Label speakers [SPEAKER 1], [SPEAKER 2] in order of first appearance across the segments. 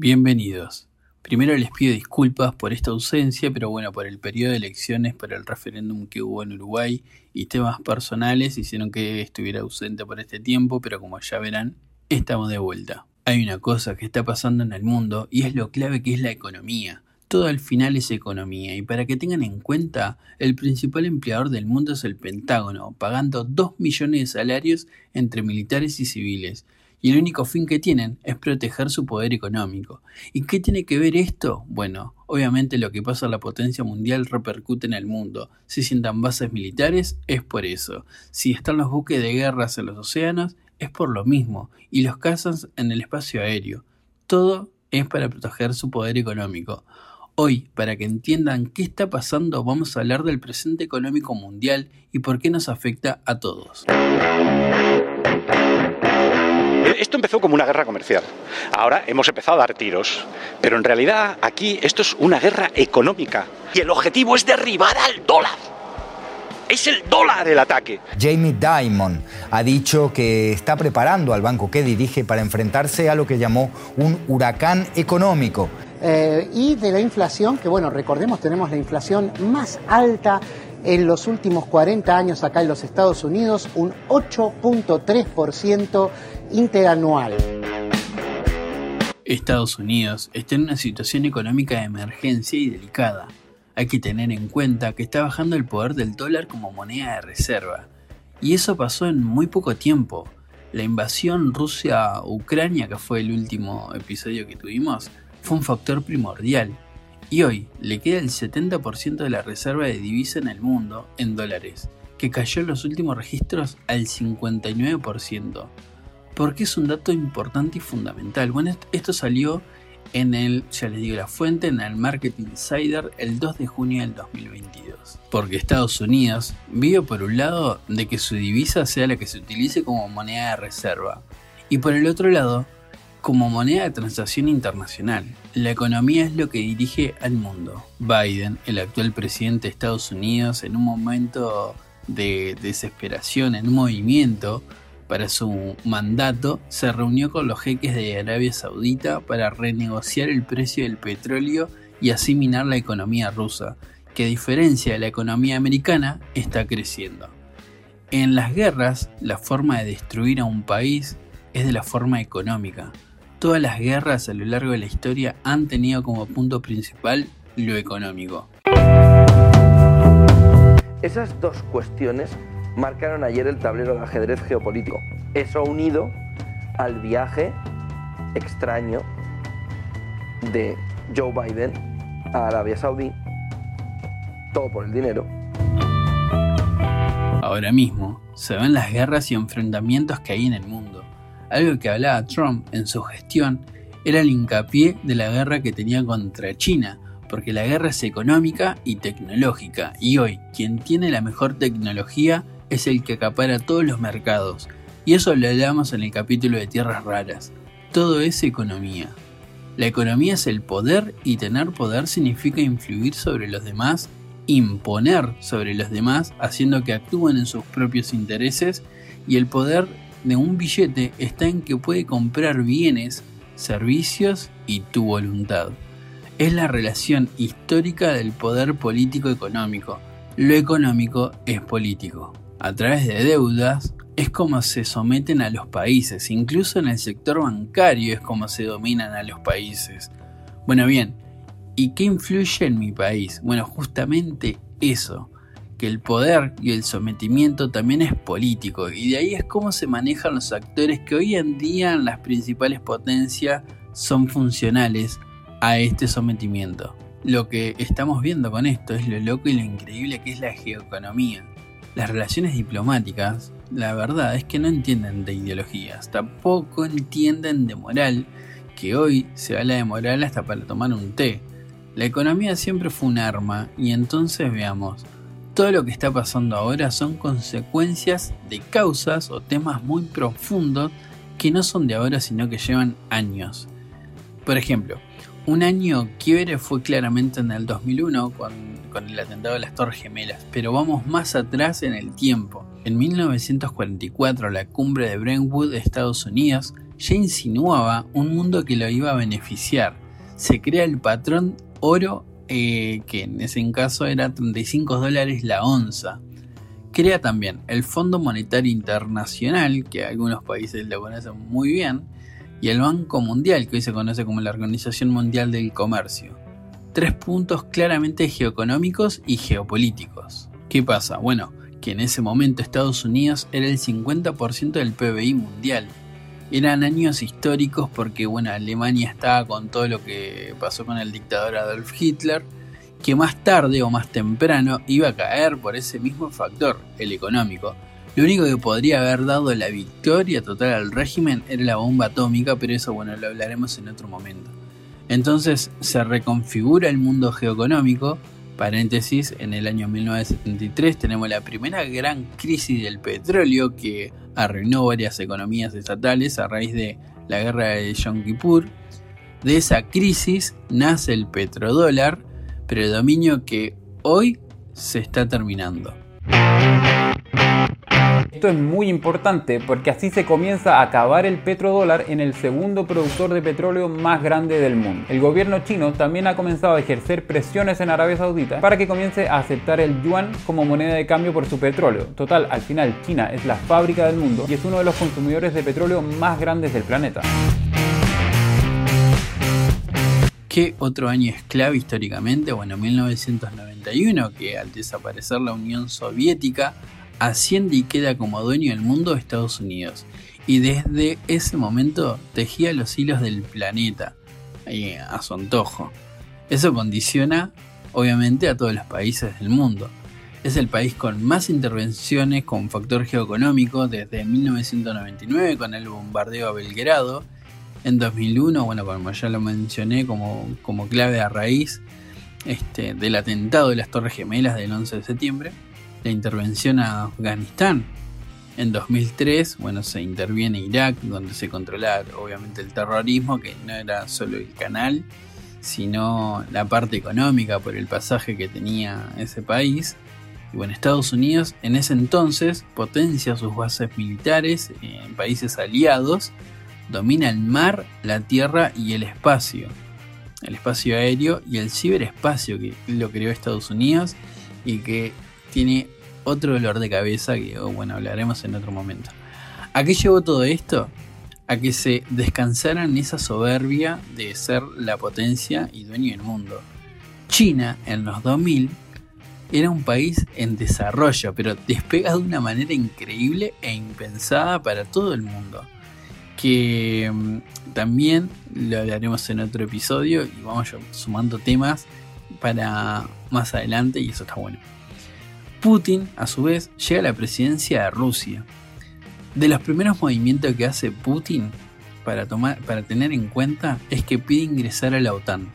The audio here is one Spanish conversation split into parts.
[SPEAKER 1] Bienvenidos. Primero les pido disculpas por esta ausencia, pero bueno, por el periodo de elecciones, por el referéndum que hubo en Uruguay y temas personales hicieron que estuviera ausente por este tiempo, pero como ya verán, estamos de vuelta. Hay una cosa que está pasando en el mundo y es lo clave que es la economía. Todo al final es economía y para que tengan en cuenta, el principal empleador del mundo es el Pentágono, pagando 2 millones de salarios entre militares y civiles y el único fin que tienen es proteger su poder económico. ¿Y qué tiene que ver esto? Bueno, obviamente lo que pasa en la potencia mundial repercute en el mundo. Si sientan bases militares, es por eso. Si están los buques de guerras en los océanos, es por lo mismo. Y los cazas en el espacio aéreo. Todo es para proteger su poder económico. Hoy, para que entiendan qué está pasando, vamos a hablar del presente económico mundial y por qué nos afecta a todos.
[SPEAKER 2] Esto empezó como una guerra comercial. Ahora hemos empezado a dar tiros. Pero en realidad aquí esto es una guerra económica. Y el objetivo es derribar al dólar. Es el dólar el ataque.
[SPEAKER 3] Jamie Dimon ha dicho que está preparando al banco que dirige para enfrentarse a lo que llamó un huracán económico.
[SPEAKER 4] Eh, y de la inflación, que bueno, recordemos, tenemos la inflación más alta en los últimos 40 años acá en los Estados Unidos, un 8.3% interanual.
[SPEAKER 1] Estados Unidos está en una situación económica de emergencia y delicada. Hay que tener en cuenta que está bajando el poder del dólar como moneda de reserva. Y eso pasó en muy poco tiempo. La invasión Rusia-Ucrania, que fue el último episodio que tuvimos, fue un factor primordial. Y hoy le queda el 70% de la reserva de divisa en el mundo en dólares, que cayó en los últimos registros al 59% porque es un dato importante y fundamental. Bueno, esto salió en el, ya les digo la fuente, en el Market Insider el 2 de junio del 2022. Porque Estados Unidos vive por un lado de que su divisa sea la que se utilice como moneda de reserva y por el otro lado como moneda de transacción internacional. La economía es lo que dirige al mundo. Biden, el actual presidente de Estados Unidos, en un momento de desesperación, en un movimiento, para su mandato, se reunió con los jeques de Arabia Saudita para renegociar el precio del petróleo y así minar la economía rusa, que a diferencia de la economía americana, está creciendo. En las guerras, la forma de destruir a un país es de la forma económica. Todas las guerras a lo largo de la historia han tenido como punto principal lo económico.
[SPEAKER 5] Esas dos cuestiones marcaron ayer el tablero de ajedrez geopolítico. Eso unido al viaje extraño de Joe Biden a Arabia Saudí, todo por el dinero.
[SPEAKER 1] Ahora mismo se ven las guerras y enfrentamientos que hay en el mundo. Algo que hablaba Trump en su gestión era el hincapié de la guerra que tenía contra China, porque la guerra es económica y tecnológica, y hoy quien tiene la mejor tecnología es el que acapara todos los mercados, y eso lo hablamos en el capítulo de Tierras Raras. Todo es economía. La economía es el poder y tener poder significa influir sobre los demás, imponer sobre los demás, haciendo que actúen en sus propios intereses, y el poder de un billete está en que puede comprar bienes, servicios y tu voluntad. Es la relación histórica del poder político económico. Lo económico es político a través de deudas es como se someten a los países, incluso en el sector bancario es como se dominan a los países. Bueno, bien, ¿y qué influye en mi país? Bueno, justamente eso, que el poder y el sometimiento también es político, y de ahí es cómo se manejan los actores que hoy en día las principales potencias son funcionales a este sometimiento. Lo que estamos viendo con esto es lo loco y lo increíble que es la geoeconomía. Las relaciones diplomáticas, la verdad es que no entienden de ideologías, tampoco entienden de moral, que hoy se habla de moral hasta para tomar un té. La economía siempre fue un arma y entonces veamos, todo lo que está pasando ahora son consecuencias de causas o temas muy profundos que no son de ahora sino que llevan años. Por ejemplo, un año quiebre fue claramente en el 2001 con, con, el atentado de las Torres Gemelas, pero vamos más atrás en el tiempo. En 1944, la cumbre de Brentwood de Estados Unidos ya insinuaba un mundo que lo iba a beneficiar. Se crea el patrón oro, eh, que en ese caso era 35 dólares la onza. Crea también el Fondo Monetario Internacional, que algunos países lo conocen muy bien, y el Banco Mundial, que hoy se conoce como la Organización Mundial del Comercio. Tres puntos claramente geoeconómicos y geopolíticos. ¿Qué pasa? Bueno, que en ese momento Estados Unidos era el 50% del PBI mundial. Eran años históricos porque bueno, Alemania estaba con todo lo que pasó con el dictador Adolf Hitler, que más tarde o más temprano iba a caer por ese mismo factor, el económico. Lo único que podría haber dado la victoria total al régimen era la bomba atómica, pero eso bueno, lo hablaremos en otro momento. Entonces se reconfigura el mundo geoeconómico, paréntesis, en el año 1973 tenemos la primera gran crisis del petróleo que arruinó varias economías estatales a raíz de la guerra de Yom Kippur. De esa crisis nace el petrodólar, predominio que hoy se está terminando.
[SPEAKER 6] Esto es muy importante porque así se comienza a acabar el petrodólar en el segundo productor de petróleo más grande del mundo. El gobierno chino también ha comenzado a ejercer presiones en Arabia Saudita para que comience a aceptar el yuan como moneda de cambio por su petróleo. Total, al final China es la fábrica del mundo y es uno de los consumidores de petróleo más grandes del planeta.
[SPEAKER 1] ¿Qué otro año es clave históricamente? Bueno, 1991, que al desaparecer la Unión Soviética, asciende y queda como dueño del mundo de Estados Unidos. Y desde ese momento tejía los hilos del planeta a su antojo. Eso condiciona obviamente a todos los países del mundo. Es el país con más intervenciones con factor geoeconómico desde 1999 con el bombardeo a Belgrado. En 2001, bueno, como ya lo mencioné como, como clave a raíz este, del atentado de las Torres Gemelas del 11 de septiembre la intervención a Afganistán. En 2003, bueno, se interviene Irak, donde se controlaba obviamente el terrorismo, que no era solo el canal, sino la parte económica por el pasaje que tenía ese país. Y bueno, Estados Unidos en ese entonces potencia sus bases militares en países aliados, domina el mar, la tierra y el espacio. El espacio aéreo y el ciberespacio que lo creó Estados Unidos y que tiene otro dolor de cabeza que, oh, bueno, hablaremos en otro momento. ¿A qué llevó todo esto? A que se descansaran esa soberbia de ser la potencia y dueño del mundo. China, en los 2000, era un país en desarrollo, pero despega de una manera increíble e impensada para todo el mundo. Que mm, también lo hablaremos en otro episodio y vamos sumando temas para más adelante y eso está bueno. Putin, a su vez, llega a la presidencia de Rusia. De los primeros movimientos que hace Putin para, tomar, para tener en cuenta es que pide ingresar a la OTAN.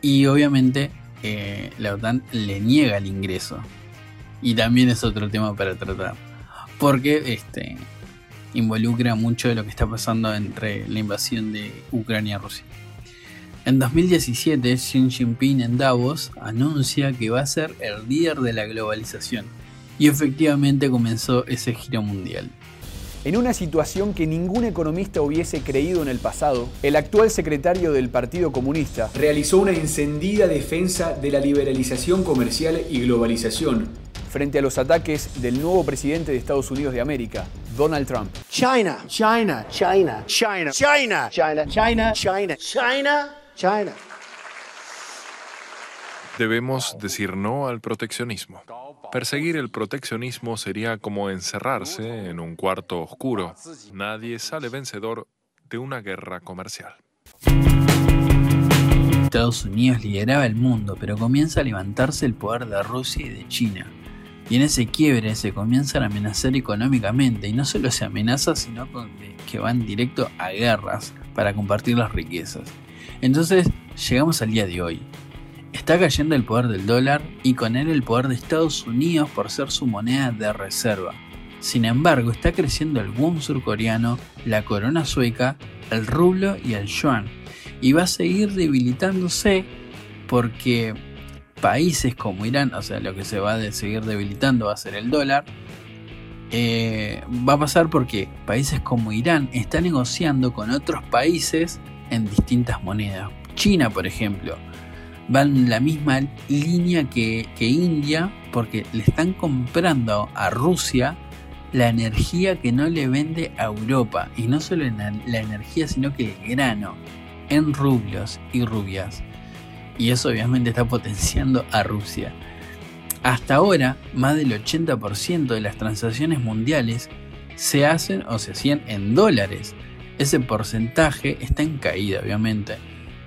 [SPEAKER 1] Y obviamente eh, la OTAN le niega el ingreso. Y también es otro tema para tratar. Porque este, involucra mucho de lo que está pasando entre la invasión de Ucrania y Rusia. En 2017, Xi Jinping en Davos anuncia que va a ser el líder de la globalización y efectivamente comenzó ese giro mundial.
[SPEAKER 7] En una situación que ningún economista hubiese creído en el pasado, el actual secretario del Partido Comunista realizó una encendida defensa de la liberalización comercial y globalización frente a los ataques del nuevo presidente de Estados Unidos de América, Donald Trump.
[SPEAKER 4] China, China, China, China, China, China, China, China, China. China.
[SPEAKER 8] Debemos decir no al proteccionismo. Perseguir el proteccionismo sería como encerrarse en un cuarto oscuro. Nadie sale vencedor de una guerra comercial.
[SPEAKER 1] Estados Unidos lideraba el mundo, pero comienza a levantarse el poder de Rusia y de China. Y en ese quiebre se comienzan a amenazar económicamente, y no solo se amenaza, sino que van directo a guerras para compartir las riquezas. Entonces llegamos al día de hoy. Está cayendo el poder del dólar y con él el poder de Estados Unidos por ser su moneda de reserva. Sin embargo, está creciendo el won surcoreano, la corona sueca, el rublo y el yuan. Y va a seguir debilitándose porque países como Irán, o sea, lo que se va a seguir debilitando va a ser el dólar, eh, va a pasar porque países como Irán están negociando con otros países en distintas monedas. China, por ejemplo, va en la misma línea que, India porque le están comprando a Rusia la energía que no le vende a Europa. Y no solo la, la energía, sino que el grano en rublos y rubias. Y eso obviamente está potenciando a Rusia. Hasta ahora, más del 80% de las transacciones mundiales se hacen o se hacían en dólares. Ese porcentaje está en caída, obviamente.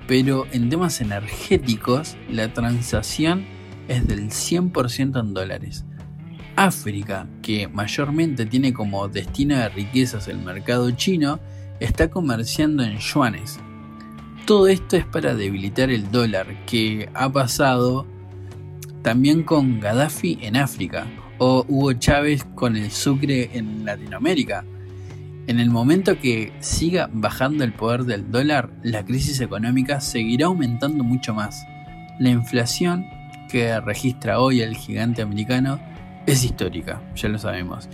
[SPEAKER 1] Pero en temas energéticos, la transacción es del 100% en dólares. África, que mayormente tiene como destino de riquezas el mercado chino, está comerciando en yuanes. Todo esto es para debilitar el dólar, que ha pasado también con Gaddafi en África o Hugo Chávez con el Sucre en Latinoamérica. En el momento que siga bajando el poder del dólar, la crisis económica seguirá aumentando mucho más. La inflación que registra hoy el gigante americano es histórica, ya lo sabemos.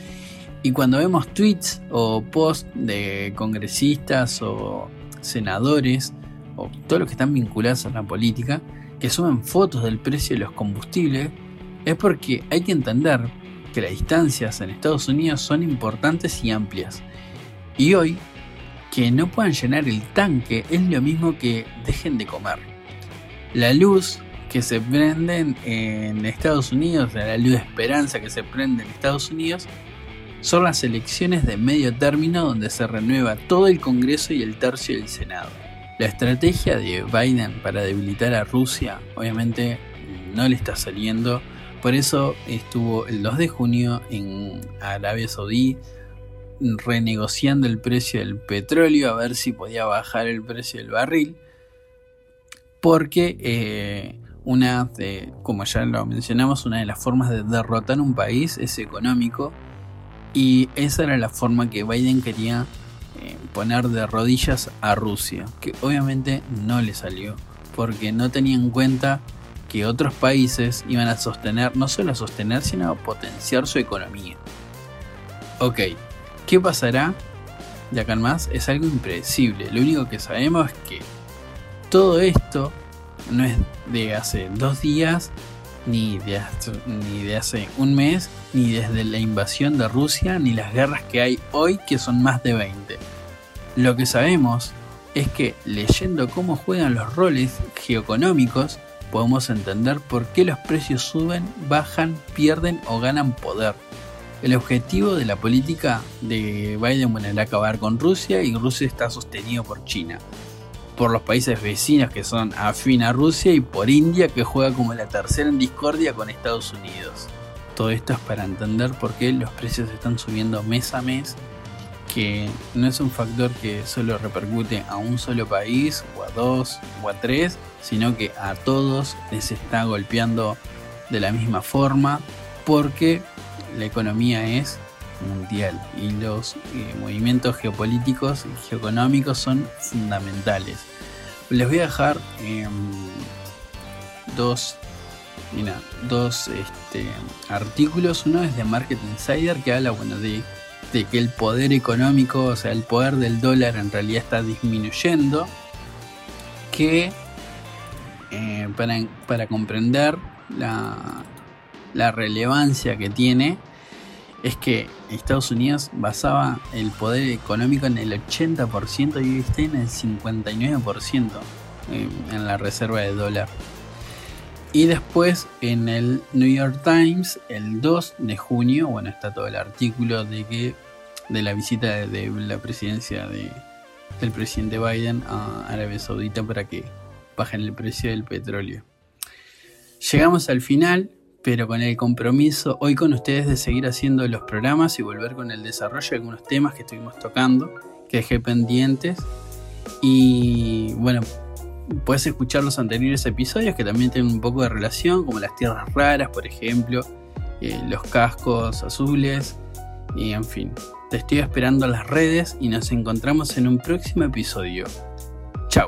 [SPEAKER 1] Y cuando vemos tweets o posts de congresistas o senadores o todos los que están vinculados a la política, que suben fotos del precio de los combustibles, es porque hay que entender que las distancias en Estados Unidos son importantes y amplias. Y hoy, que no puedan llenar el tanque es lo mismo que dejen de comer. La luz que se prende en Estados Unidos, la luz de esperanza que se prende en Estados Unidos, son las elecciones de medio término donde se renueva todo el Congreso y el tercio del Senado. La estrategia de Biden para debilitar a Rusia obviamente no le está saliendo. Por eso estuvo el 2 de junio en Arabia Saudí renegociando el precio del petróleo a ver si podía bajar el precio del barril. Porque eh, una de, como ya lo mencionamos, una de las formas de derrotar un país es económico. Y esa era la forma que Biden quería eh, poner de rodillas a Rusia, que obviamente no le salió, porque no tenía en cuenta que otros países iban a sostener, no solo a sostener, sino a potenciar su economía. Ok, ¿qué pasará de acá en más? Es algo impredecible. Lo único que sabemos es que todo esto no es de hace dos días, ni de, ni de hace un mes, ni desde la invasión de Rusia, ni las guerras que hay hoy, que son más de 20. Lo que sabemos es que leyendo cómo juegan los roles geoeconómicos, podemos entender por qué los precios suben, bajan, pierden o ganan poder. El objetivo de la política de Biden bueno, era acabar con Rusia y Rusia está sostenido por China por los países vecinos que son afín a Rusia y por India que juega como la tercera en discordia con Estados Unidos. Todo esto es para entender por qué los precios están subiendo mes a mes, que no es un factor que solo repercute a un solo país o a dos o a tres, sino que a todos les está golpeando de la misma forma porque la economía es mundial y los eh, movimientos geopolíticos y geoeconómicos son fundamentales. Les voy a dejar em, dos, dos este, artículos. Uno es de Market Insider que habla bueno, de, que el poder económico, o sea, el poder del dólar en realidad está disminuyendo. Que eh, para, para comprender la, la relevancia que tiene, es que Estados Unidos basaba el poder económico en el 80% y está en el 59% eh, en la reserva de dólar. Y después en el New York Times, el 2 de junio, bueno, está todo el artículo de que de la visita de, la presidencia de, del presidente Biden a Arabia Saudita para que bajen el precio del petróleo. Llegamos al final, pero con el compromiso hoy con ustedes de seguir haciendo los programas y volver con el desarrollo de algunos temas que estuvimos tocando, que dejé pendientes. Y bueno, puedes escuchar los anteriores episodios que también tienen un poco de relación, como las tierras raras, por ejemplo, eh, los cascos azules, y en fin. Te estoy esperando en las redes y nos encontramos en un próximo episodio. Chao.